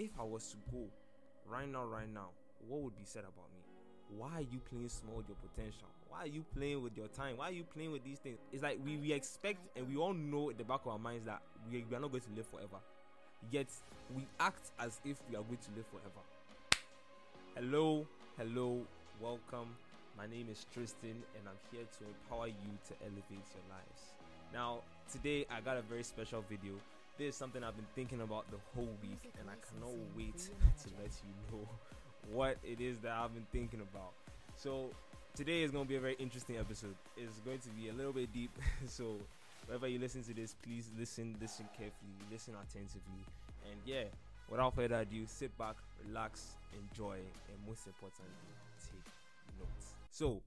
if I was to go right now, right now, what would be said about me? Why are you playing small with your potential? Why are you playing with your time? Why are you playing with these things? It's like we, we expect and we all know at the back of our minds that we, we are not going to live forever. Yet we act as if we are going to live forever. Hello, hello, welcome. My name is Tristan and I'm here to empower you to elevate your lives. Now, today I got a very special video this is something I've been thinking about the whole week, and I cannot wait to let you know what it is that I've been thinking about. So, today is going to be a very interesting episode. It's going to be a little bit deep, so wherever you listen to this, please listen, listen carefully, listen attentively, and yeah, without further ado, sit back, relax, enjoy, and most importantly, take notes. So,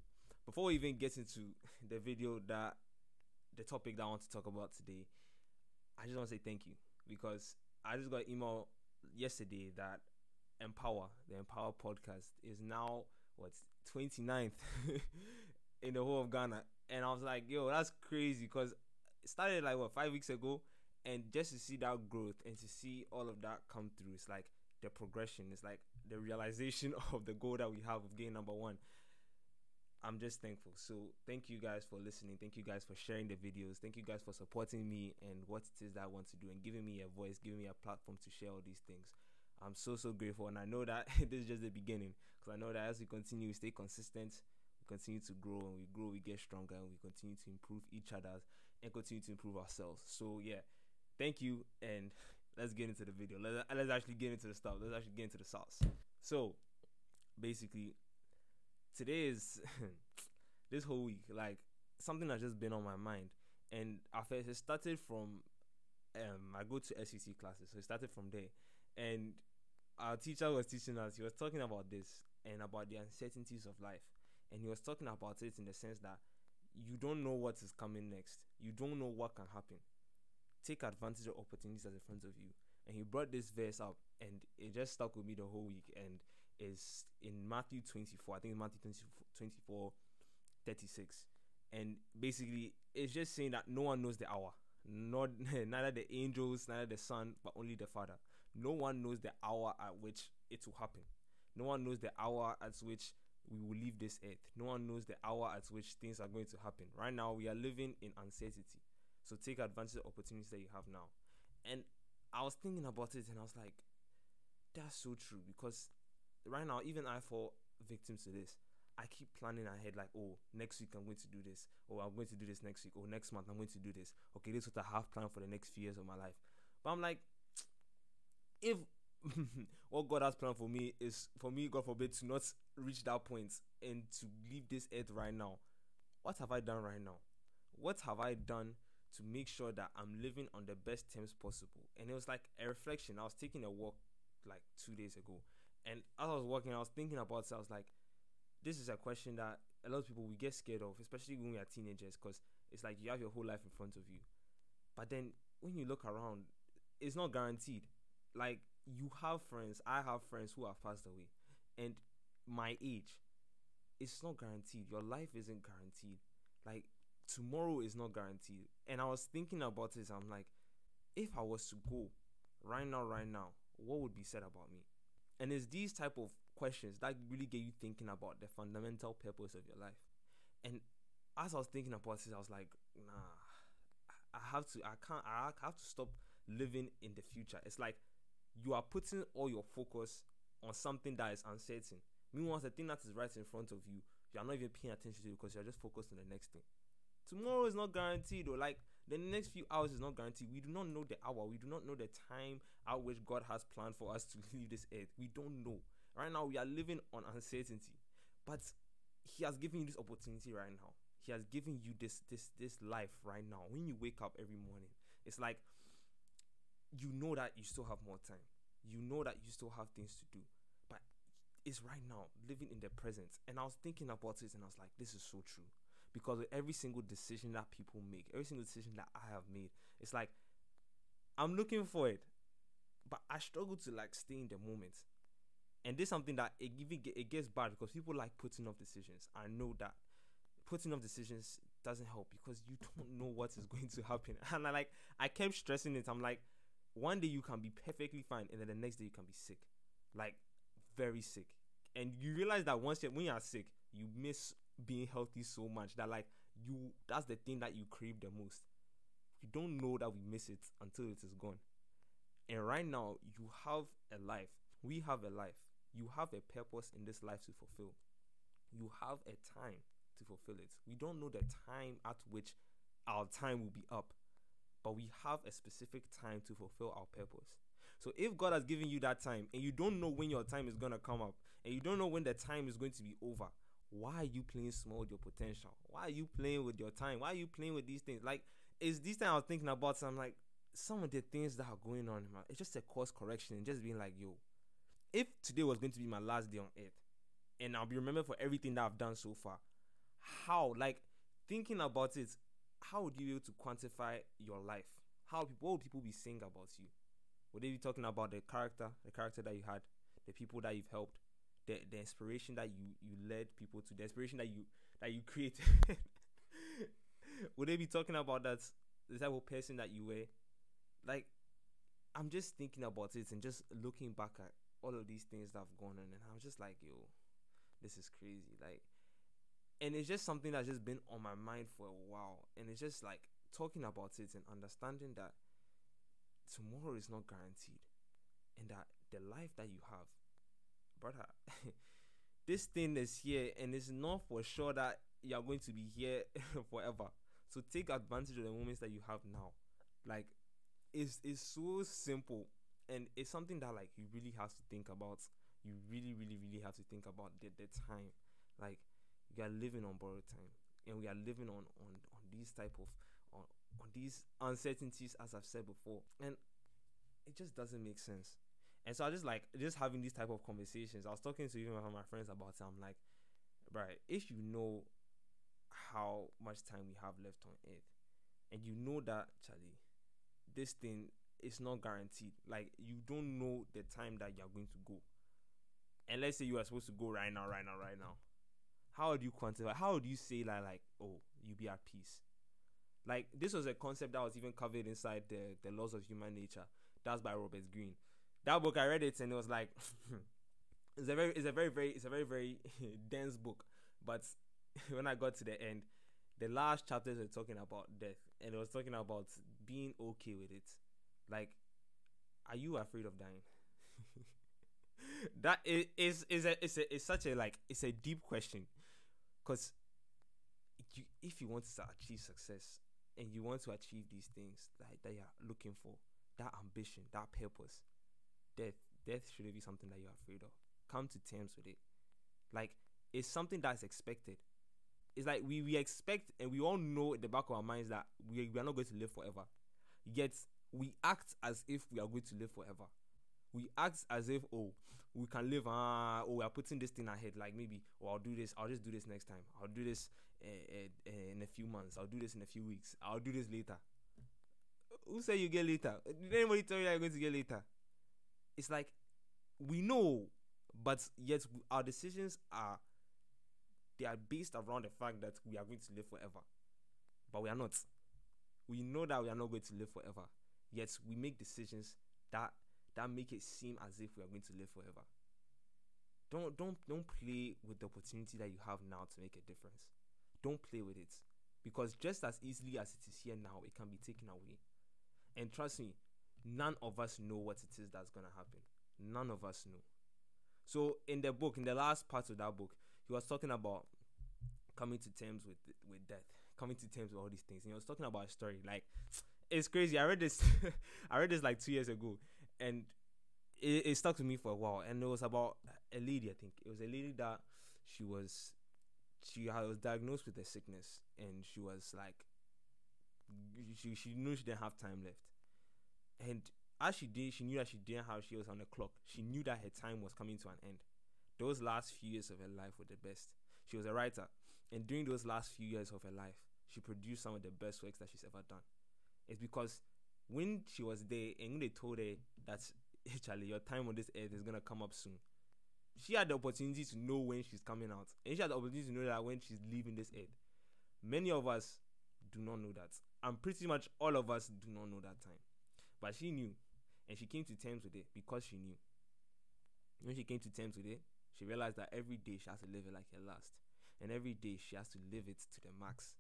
before we even get into the video that the topic that I want to talk about today, I just want to say thank you because I just got an email yesterday that Empower, the Empower podcast, is now what's 29th in the whole of Ghana. And I was like, yo, that's crazy because it started like what five weeks ago. And just to see that growth and to see all of that come through, it's like the progression, it's like the realization of the goal that we have of getting number one. I'm just thankful. So thank you guys for listening. Thank you guys for sharing the videos. Thank you guys for supporting me and what it is that I want to do and giving me a voice, giving me a platform to share all these things. I'm so so grateful, and I know that this is just the beginning because I know that as we continue, we stay consistent, we continue to grow, and we grow, we get stronger, and we continue to improve each other and continue to improve ourselves. So yeah, thank you, and let's get into the video. Let's, let's actually get into the stuff. Let's actually get into the sauce. So basically, today is this whole week like something that's just been on my mind. And at first it started from um i go to sec classes so it started from there. And our teacher was teaching us he was talking about this and about the uncertainties of life. And he was talking about it in the sense that you don't know what is coming next. You don't know what can happen. Take advantage of opportunities that's in front of you. And he brought this verse up and it just stuck with me the whole week. And is in Matthew 24. I think Matthew 24, 36. And basically, it's just saying that no one knows the hour. Not neither the angels, neither the son, but only the father. No one knows the hour at which it will happen. No one knows the hour at which we will leave this earth. No one knows the hour at which things are going to happen. Right now, we are living in uncertainty. So take advantage of opportunities that you have now. And I was thinking about it and I was like, that's so true because right now, even I fall victim to this. I keep planning ahead, like, oh, next week I'm going to do this, or I'm going to do this next week, or next month I'm going to do this. Okay, this is what I have planned for the next few years of my life. But I'm like, if what God has planned for me is for me, God forbid, to not reach that point and to leave this earth right now, what have I done right now? What have I done to make sure that I'm living on the best terms possible? And it was like a reflection. I was taking a walk like two days ago and as I was walking, I was thinking about it. I was like, this is a question that a lot of people we get scared of, especially when we are teenagers, because it's like you have your whole life in front of you. But then when you look around, it's not guaranteed. Like you have friends, I have friends who have passed away, and my age, it's not guaranteed. Your life isn't guaranteed. Like tomorrow is not guaranteed. And I was thinking about this. I'm like, if I was to go right now, right now, what would be said about me? And it's these type of questions that really get you thinking about the fundamental purpose of your life. And as I was thinking about this, I was like, nah, I have to, I can't, I have to stop living in the future. It's like you are putting all your focus on something that is uncertain. Meanwhile, the thing that is right in front of you, you are not even paying attention to because you're just focused on the next thing. Tomorrow is not guaranteed, or like the next few hours is not guaranteed. We do not know the hour. We do not know the time at which God has planned for us to leave this earth. We don't know. Right now, we are living on uncertainty, but He has given you this opportunity right now. He has given you this this this life right now. When you wake up every morning, it's like you know that you still have more time. You know that you still have things to do, but it's right now, living in the present. And I was thinking about it, and I was like, this is so true because every single decision that people make, every single decision that I have made, it's like I'm looking for it, but I struggle to like stay in the moment. And this is something that it even it gets bad because people like putting off decisions. I know that putting off decisions doesn't help because you don't know what is going to happen. And I like I kept stressing it. I'm like, one day you can be perfectly fine, and then the next day you can be sick, like very sick. And you realize that once you when you are sick, you miss being healthy so much that like you that's the thing that you crave the most. You don't know that we miss it until it is gone. And right now, you have a life. We have a life. You have a purpose in this life to fulfill. You have a time to fulfill it. We don't know the time at which our time will be up, but we have a specific time to fulfill our purpose. So if God has given you that time and you don't know when your time is going to come up and you don't know when the time is going to be over, why are you playing small with your potential? Why are you playing with your time? Why are you playing with these things? Like, it's this time I was thinking about, so I'm like, some of the things that are going on, man, it's just a course correction and just being like, yo, if today was going to be my last day on earth and I'll be remembered for everything that I've done so far, how, like, thinking about it, how would you be able to quantify your life? How what would people be saying about you? Would they be talking about the character, the character that you had, the people that you've helped, the the inspiration that you you led people to, the inspiration that you that you created? would they be talking about that the type of person that you were? Like, I'm just thinking about it and just looking back at all of these things that have gone on, and I'm just like, yo, this is crazy. Like, and it's just something that's just been on my mind for a while, and it's just like talking about it and understanding that tomorrow is not guaranteed, and that the life that you have, brother, this thing is here, and it's not for sure that you're going to be here forever. So take advantage of the moments that you have now. Like it's it's so simple and it's something that like you really have to think about. You really really really have to think about the, the time. Like you are living on borrowed time and we are living on on on these type of on, on these uncertainties as i've said before. And it just doesn't make sense and so i just like just having these type of conversations i was talking to even one of my friends about it i'm like right if you know how much time we have left on earth and you know that charlie this thing is not guaranteed. Like you don't know the time that you're going to go. And let's say you are supposed to go right now, right now, right now. How would you quantify? How would you say that like, oh, you be at peace? Like this was a concept that was even covered inside the the laws of human nature. That's by Robert Greene. That book I read it and it was like it's a very it's a very very it's a very very dense book. But when I got to the end, the last chapters were talking about death and it was talking about being okay with it. Like, are you afraid of dying? that is is a it's a it's such a like it's a deep question, because you if you want to achieve success and you want to achieve these things that that you're looking for, that ambition, that purpose, death death shouldn't be something that you're afraid of. Come to terms with it. Like it's something that's expected it's like we, we expect and we all know in the back of our minds that we, we are not going to live forever. Yet we act as if we are going to live forever. We act as if oh we can live ah uh, oh we are putting this thing ahead like maybe oh I'll do this I'll just do this next time I'll do this uh, uh, in a few months I'll do this in a few weeks I'll do this later. Who said you get later? Did anybody tell you you're going to get later? It's like we know, but yet our decisions are they are based around the fact that we are going to live forever. But we are not. We know that we are not going to live forever. Yet we make decisions that that make it seem as if we are going to live forever. Don't don't don't play with the opportunity that you have now to make a difference. Don't play with it. Because just as easily as it is here now, it can be taken away. And trust me, none of us know what it is that's gonna happen. None of us know. So in the book, in the last part of that book, he was talking about coming to terms with with death, coming to terms with all these things. And he was talking about a story. Like it's crazy. I read this I read this like two years ago and it, it stuck to me for a while. And it was about a lady, I think. It was a lady that she was she was diagnosed with a sickness and she was like she she knew she didn't have time left. And as she did, she knew that she didn't have she was on the clock. She knew that her time was coming to an end those last few years of her life were the best. She was a writer, and during those last few years of her life, she produced some of the best works that she's ever done. It's because when she was there and when they told her that hey, Charlie, your time on this earth is gonna come up soon, she had the opportunity to know when she's coming out, and she had the opportunity to know that when she's leaving this earth. Many of us do not know that, and pretty much all of us do not know that time. But she knew, and she came to terms with it because she knew. When she came to terms with it, she realized that every day she has to live it like her last, and every day she has to live it to the max.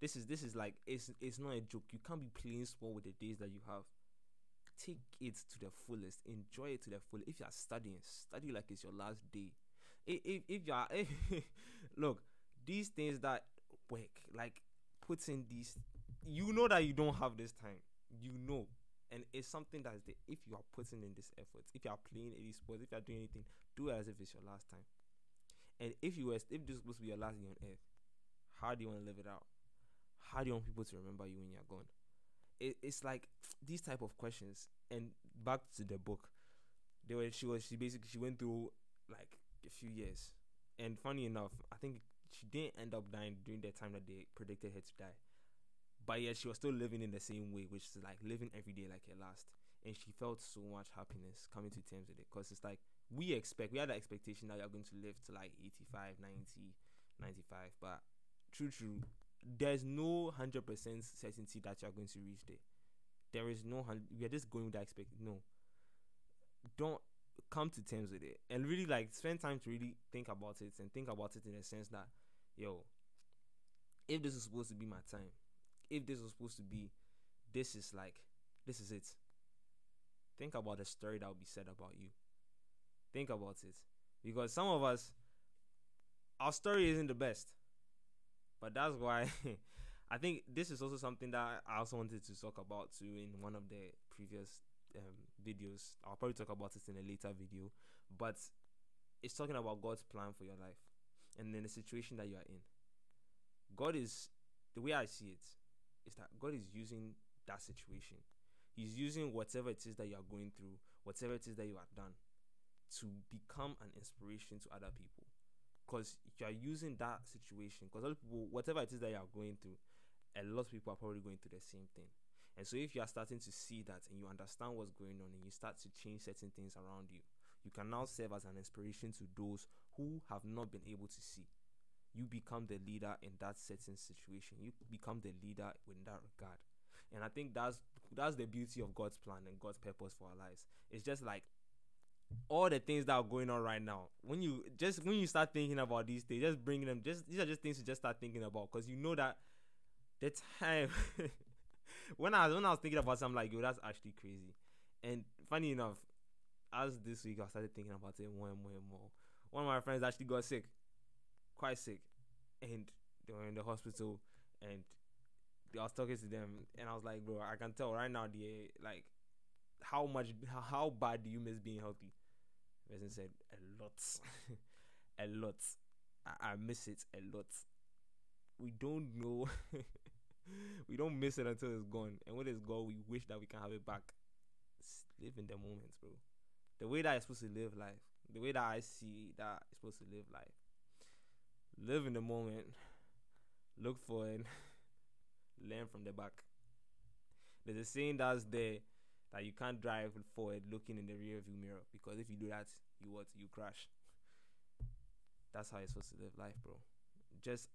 This is this is like it's it's not a joke. You can't be playing small with the days that you have. Take it to the fullest. Enjoy it to the full. If you are studying, study like it's your last day. If if, if you are look these things that work like putting these you know that you don't have this time you know and it's something that's if you are putting in this effort if you are playing any sports if you are doing anything do it as if it's your last time. And if you were if this was supposed to be your last day on earth how do you want to live it out? How do you want people to remember you when you're gone? It, it's like these type of questions. And back to the book they were she was she basically she went through like a few years. And funny enough i think she didn't end up dying during the time that they predicted her to die. But yet she was still living in the same way, which is like living every day like her last. And she felt so much happiness coming to terms with it. Because it's like we expect, we had the expectation that you're going to live to like 85, 90, 95. But true, true, there's no 100% certainty that you're going to reach there. There is no, we are just going with that expectation. No. Don't come to terms with it and really like spend time to really think about it and think about it in a sense that yo if this is supposed to be my time if this was supposed to be this is like this is it. Think about the story that will be said about you. Think about it. Because some of us our story isn't the best. But that's why i think this is also something that i also wanted to talk about too in one of the previous um, videos. I'll probably talk about it in a later video, but it's talking about God's plan for your life and then the situation that you are in. God is the way I see it is that God is using that situation. He's using whatever it is that you are going through, whatever it is that you have done, to become an inspiration to other people. Because you are using that situation, because whatever it is that you are going through, a lot of people are probably going through the same thing. And so if you are starting to see that and you understand what's going on and you start to change certain things around you, you can now serve as an inspiration to those who have not been able to see. You become the leader in that certain situation. You become the leader in that regard. And I think that's that's the beauty of God's plan and God's purpose for our lives. It's just like all the things that are going on right now. When you just when you start thinking about these things, just bringing them. Just these are just things to just start thinking about because you know that the time when I was when I was thinking about something like yo, that's actually crazy. And funny enough, as this week I started thinking about it more and more and more. One of my friends actually got sick, quite sick, and they were in the hospital. And I was talking to them, and I was like, bro, I can tell right now, the like, how much, how bad do you miss being healthy? The person said a lot, a lot. I, I miss it a lot. We don't know we don't miss it until it's gone. And when it's gone, we wish that we can have it back. live in the moments, bro. The way that I'm supposed to live life. The way that I see that I'm supposed to live life. Live in the moment. Look forward. Learn from the back. There's a saying that's there that you can't drive forward looking in the rear view mirror because if you do that, you what? You crash. That's how you're supposed to live life, bro. Just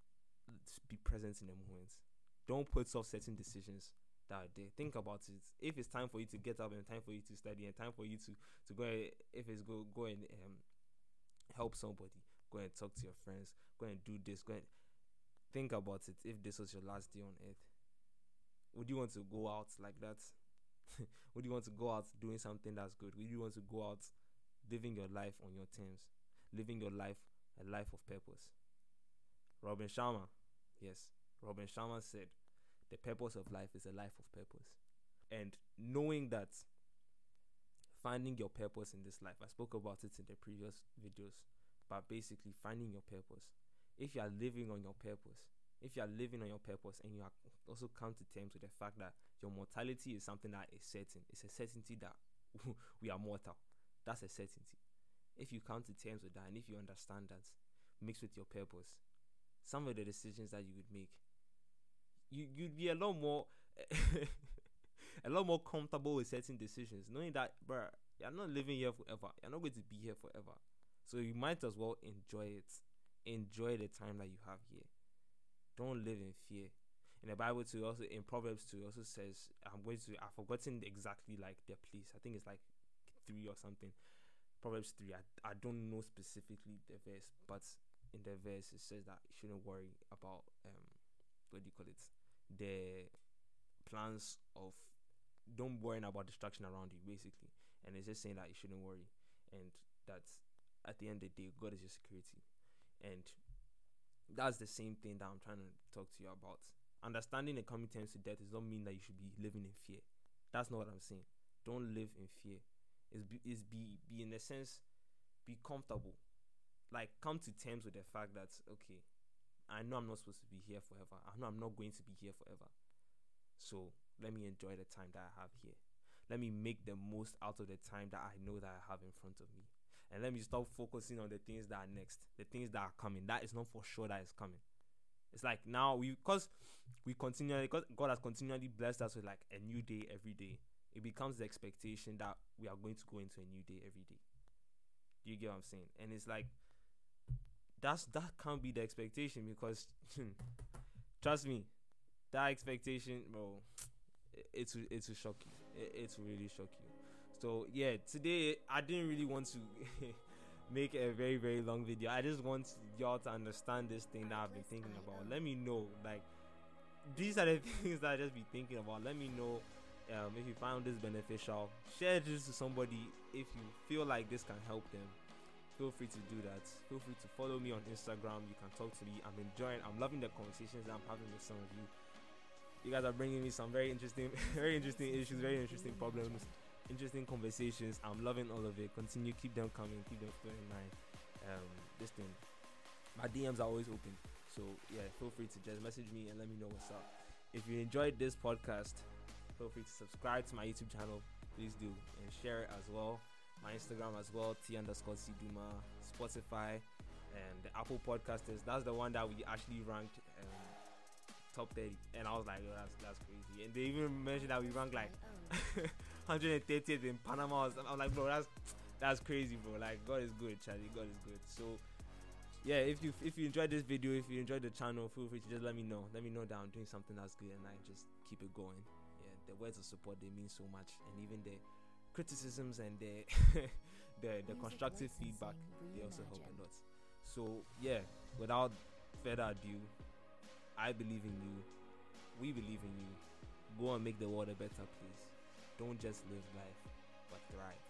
be present in the moments don't put off certain decisions that there. Think about it. If it's time for you to get up and time for you to study and time for you to to go, if it's go go and um, help somebody, go and talk to your friends, go and do this, go and think about it. If this was your last day on earth, would you want to go out like that? would you want to go out doing something that's good? Would you want to go out living your life on your terms, living your life a life of purpose? Robin Sharma, yes, Robin Sharma said, the purpose of life is a life of purpose. And knowing that finding your purpose in this life, I spoke about it in the previous videos, but basically finding your purpose. If you are living on your purpose, if you are living on your purpose and you are also come to terms with the fact that your mortality is something that is certain, it's a certainty that we are mortal. That's a certainty. If you come to terms with that and if you understand that mixed with your purpose, some of the decisions that you would make you you'd be a lot more a lot more comfortable with certain decisions, knowing that, bro, you're not living here forever. You're not going to be here forever. So you might as well enjoy it. Enjoy the time that you have here. Don't live in fear. in the Bible too, also in Proverbs too, also says I'm going to I've forgotten exactly like the place. I think it's like three or something. Proverbs three. I, I don't know specifically the verse, but in the verse it says that you shouldn't worry about um what do you call it? The plans of don't worry about destruction around you basically. And it's just saying that you shouldn't worry and that at the end of the day God is your security. And that's the same thing that I'm trying to talk to you about understanding the coming terms to death does not mean that you should be living in fear. That's not what I'm saying. Don't live in fear. Is be is be be in a sense be comfortable. Like come to terms with the fact that okay, I know I'm not supposed to be here forever. I know I'm not going to be here forever. So let me enjoy the time that I have here. Let me make the most out of the time that I know that I have in front of me. And let me stop focusing on the things that are next, the things that are coming. That is not for sure that is coming. It's like now we because we continually because God has continually blessed us with like a new day every day. It becomes the expectation that we are going to go into a new day every day. Do you get what I'm saying? And it's like that's that can't be the expectation because hmm, trust me, that expectation, bro, it's it's to shock you. It, it's really shock you. So yeah, today I didn't really want to make a very very long video. I just want y'all to understand this thing that I've been thinking about. Let me know, like these are the things that I just be thinking about. Let me know um, if you found this beneficial. Share this to somebody if you feel like this can help them. Feel free to do that. Feel free to follow me on Instagram. You can talk to me. I'm enjoying. I'm loving the conversations I'm having with some of you. You guys are bringing me some very interesting, very interesting issues, very interesting problems interesting conversations. I'm loving all of it. Continue, keep them coming, keep them flowing in Um, this thing, my DMs are always open. So yeah, feel free to just message me and let me know what's up. If you enjoyed this podcast, feel free to subscribe to my YouTube channel. Please do and share it as well. My Instagram as well, T underscore Duma, Spotify, and the Apple Podcasters. That's the one that we actually ranked um, top 30. And I was like, oh, that's that's crazy. And they even mentioned that we ranked like 130th in Panama. I'm like, bro, that's that's crazy, bro. Like, God is good, Charlie. God is good. So, yeah, if you if you enjoyed this video, if you enjoyed the channel, feel free to just let me know. Let me know that I'm doing something that's good, and I just keep it going. Yeah, the words of support they mean so much, and even the criticisms and the the the constructive feedback they also help a lot. So yeah, without further ado, I believe in you. We believe in you. Go and make the world a better place. Don't just live life, but thrive.